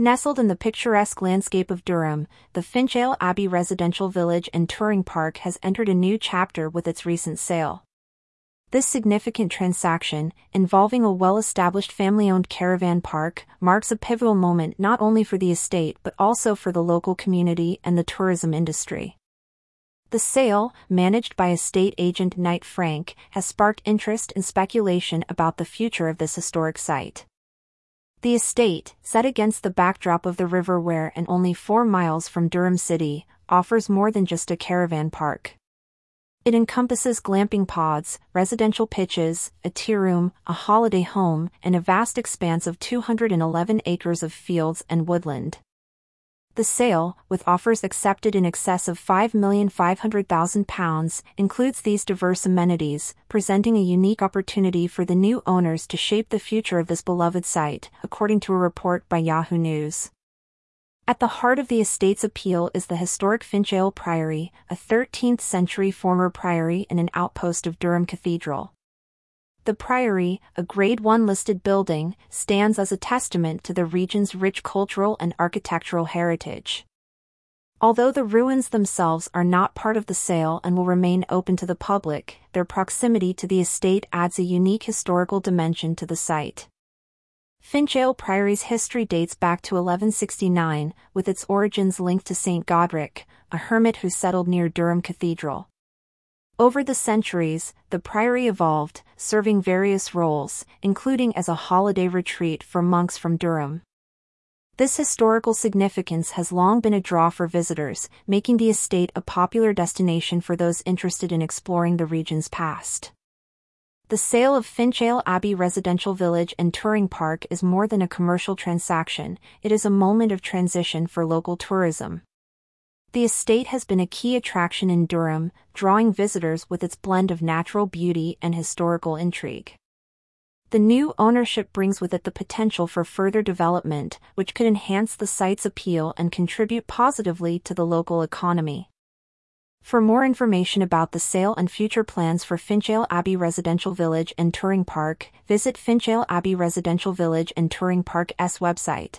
Nestled in the picturesque landscape of Durham, the Finchale Abbey Residential Village and Touring Park has entered a new chapter with its recent sale. This significant transaction, involving a well-established family-owned caravan park, marks a pivotal moment not only for the estate but also for the local community and the tourism industry. The sale, managed by estate agent Knight Frank, has sparked interest and speculation about the future of this historic site. The estate, set against the backdrop of the River Wear and only four miles from Durham City, offers more than just a caravan park. It encompasses glamping pods, residential pitches, a tea room, a holiday home, and a vast expanse of 211 acres of fields and woodland. The sale, with offers accepted in excess of £5,500,000, includes these diverse amenities, presenting a unique opportunity for the new owners to shape the future of this beloved site, according to a report by Yahoo News. At the heart of the estate's appeal is the historic Finchale Priory, a 13th century former priory and an outpost of Durham Cathedral. The Priory, a Grade 1 listed building, stands as a testament to the region's rich cultural and architectural heritage. Although the ruins themselves are not part of the sale and will remain open to the public, their proximity to the estate adds a unique historical dimension to the site. Finchale Priory's history dates back to 1169, with its origins linked to St. Godric, a hermit who settled near Durham Cathedral. Over the centuries, the priory evolved, serving various roles, including as a holiday retreat for monks from Durham. This historical significance has long been a draw for visitors, making the estate a popular destination for those interested in exploring the region's past. The sale of Finchale Abbey Residential Village and Touring Park is more than a commercial transaction, it is a moment of transition for local tourism. The estate has been a key attraction in Durham, drawing visitors with its blend of natural beauty and historical intrigue. The new ownership brings with it the potential for further development, which could enhance the site's appeal and contribute positively to the local economy. For more information about the sale and future plans for Finchale Abbey Residential Village and Touring Park, visit Finchale Abbey Residential Village and Touring Park's website.